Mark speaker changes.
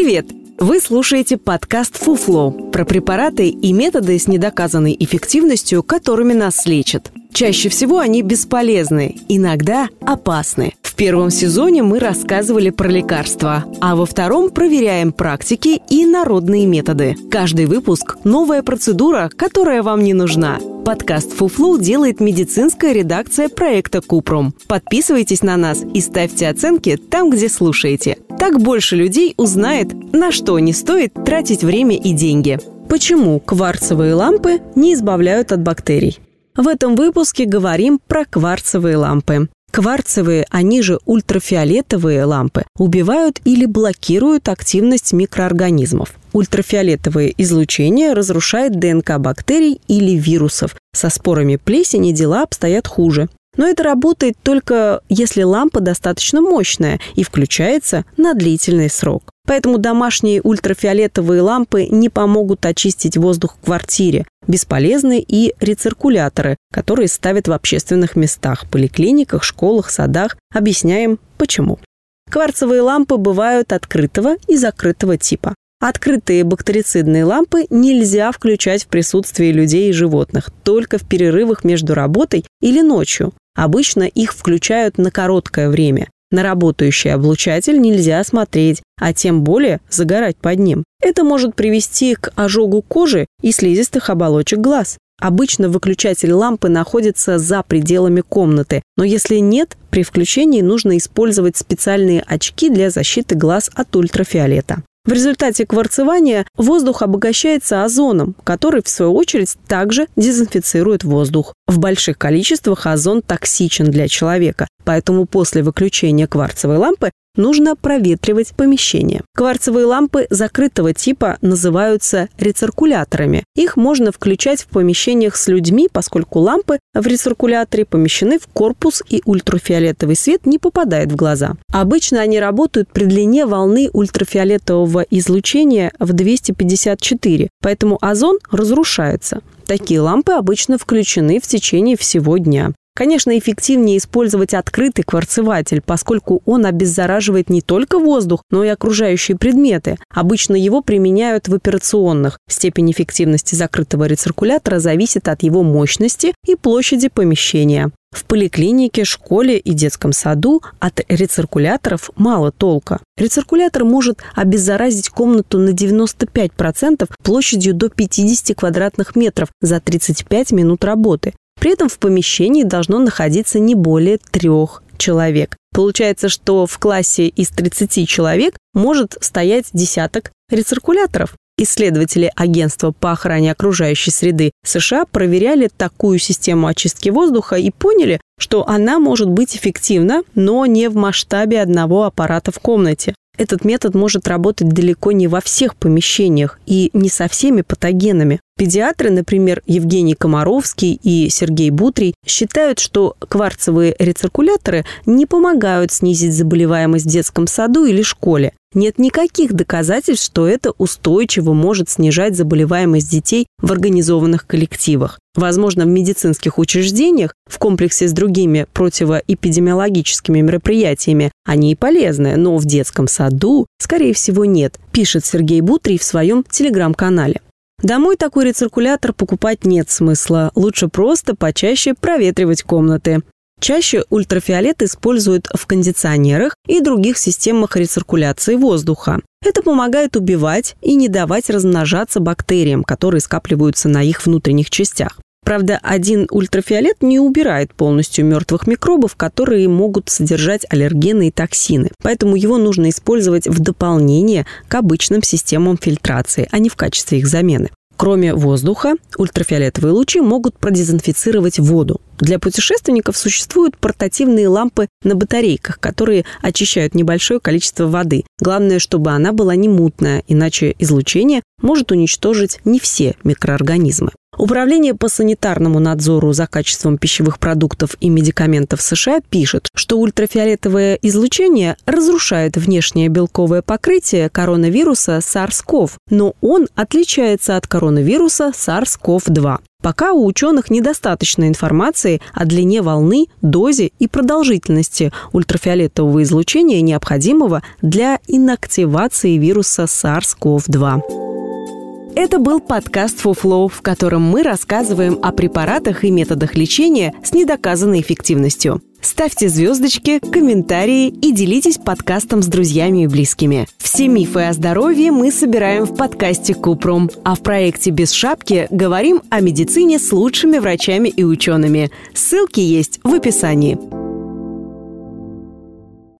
Speaker 1: Привет! Вы слушаете подкаст «Фуфло» про препараты и методы с недоказанной эффективностью, которыми нас лечат. Чаще всего они бесполезны, иногда опасны. В первом сезоне мы рассказывали про лекарства, а во втором проверяем практики и народные методы. Каждый выпуск – новая процедура, которая вам не нужна. Подкаст «Фуфлу» делает медицинская редакция проекта «Купрум». Подписывайтесь на нас и ставьте оценки там, где слушаете. Так больше людей узнает, на что не стоит тратить время и деньги. Почему кварцевые лампы не избавляют от бактерий? В этом выпуске говорим про кварцевые лампы. Кварцевые, они же ультрафиолетовые лампы, убивают или блокируют активность микроорганизмов. Ультрафиолетовое излучение разрушает ДНК бактерий или вирусов. Со спорами плесени дела обстоят хуже. Но это работает только если лампа достаточно мощная и включается на длительный срок. Поэтому домашние ультрафиолетовые лампы не помогут очистить воздух в квартире. Бесполезны и рециркуляторы, которые ставят в общественных местах, поликлиниках, школах, садах. Объясняем, почему. Кварцевые лампы бывают открытого и закрытого типа. Открытые бактерицидные лампы нельзя включать в присутствии людей и животных, только в перерывах между работой или ночью. Обычно их включают на короткое время. На работающий облучатель нельзя смотреть, а тем более загорать под ним. Это может привести к ожогу кожи и слизистых оболочек глаз. Обычно выключатель лампы находится за пределами комнаты, но если нет, при включении нужно использовать специальные очки для защиты глаз от ультрафиолета. В результате кварцевания воздух обогащается озоном, который, в свою очередь, также дезинфицирует воздух. В больших количествах озон токсичен для человека, поэтому после выключения кварцевой лампы нужно проветривать помещение. Кварцевые лампы закрытого типа называются рециркуляторами. Их можно включать в помещениях с людьми, поскольку лампы в рециркуляторе помещены в корпус и ультрафиолетовый свет не попадает в глаза. Обычно они работают при длине волны ультрафиолетового излучения в 254, поэтому озон разрушается. Такие лампы обычно включены в течение всего дня. Конечно, эффективнее использовать открытый кварцеватель, поскольку он обеззараживает не только воздух, но и окружающие предметы. Обычно его применяют в операционных. Степень эффективности закрытого рециркулятора зависит от его мощности и площади помещения. В поликлинике, школе и детском саду от рециркуляторов мало толка. Рециркулятор может обеззаразить комнату на 95% площадью до 50 квадратных метров за 35 минут работы. При этом в помещении должно находиться не более трех человек. Получается, что в классе из 30 человек может стоять десяток рециркуляторов. Исследователи Агентства по охране окружающей среды США проверяли такую систему очистки воздуха и поняли, что она может быть эффективна, но не в масштабе одного аппарата в комнате. Этот метод может работать далеко не во всех помещениях и не со всеми патогенами. Педиатры, например, Евгений Комаровский и Сергей Бутрий, считают, что кварцевые рециркуляторы не помогают снизить заболеваемость в детском саду или школе. Нет никаких доказательств, что это устойчиво может снижать заболеваемость детей в организованных коллективах. Возможно, в медицинских учреждениях в комплексе с другими противоэпидемиологическими мероприятиями они и полезны, но в детском саду, скорее всего, нет, пишет Сергей Бутрий в своем телеграм-канале. Домой такой рециркулятор покупать нет смысла. Лучше просто почаще проветривать комнаты. Чаще ультрафиолет используют в кондиционерах и других системах рециркуляции воздуха. Это помогает убивать и не давать размножаться бактериям, которые скапливаются на их внутренних частях. Правда, один ультрафиолет не убирает полностью мертвых микробов, которые могут содержать аллергены и токсины. Поэтому его нужно использовать в дополнение к обычным системам фильтрации, а не в качестве их замены. Кроме воздуха, ультрафиолетовые лучи могут продезинфицировать воду. Для путешественников существуют портативные лампы на батарейках, которые очищают небольшое количество воды. Главное, чтобы она была не мутная, иначе излучение может уничтожить не все микроорганизмы. Управление по санитарному надзору за качеством пищевых продуктов и медикаментов США пишет, что ультрафиолетовое излучение разрушает внешнее белковое покрытие коронавируса SARS-CoV, но он отличается от коронавируса SARS-CoV-2. Пока у ученых недостаточно информации о длине волны, дозе и продолжительности ультрафиолетового излучения, необходимого для инактивации вируса SARS-CoV-2. Это был подкаст «Фуфлоу», в котором мы рассказываем о препаратах и методах лечения с недоказанной эффективностью. Ставьте звездочки, комментарии и делитесь подкастом с друзьями и близкими. Все мифы о здоровье мы собираем в подкасте Купром, а в проекте «Без шапки» говорим о медицине с лучшими врачами и учеными. Ссылки есть в описании.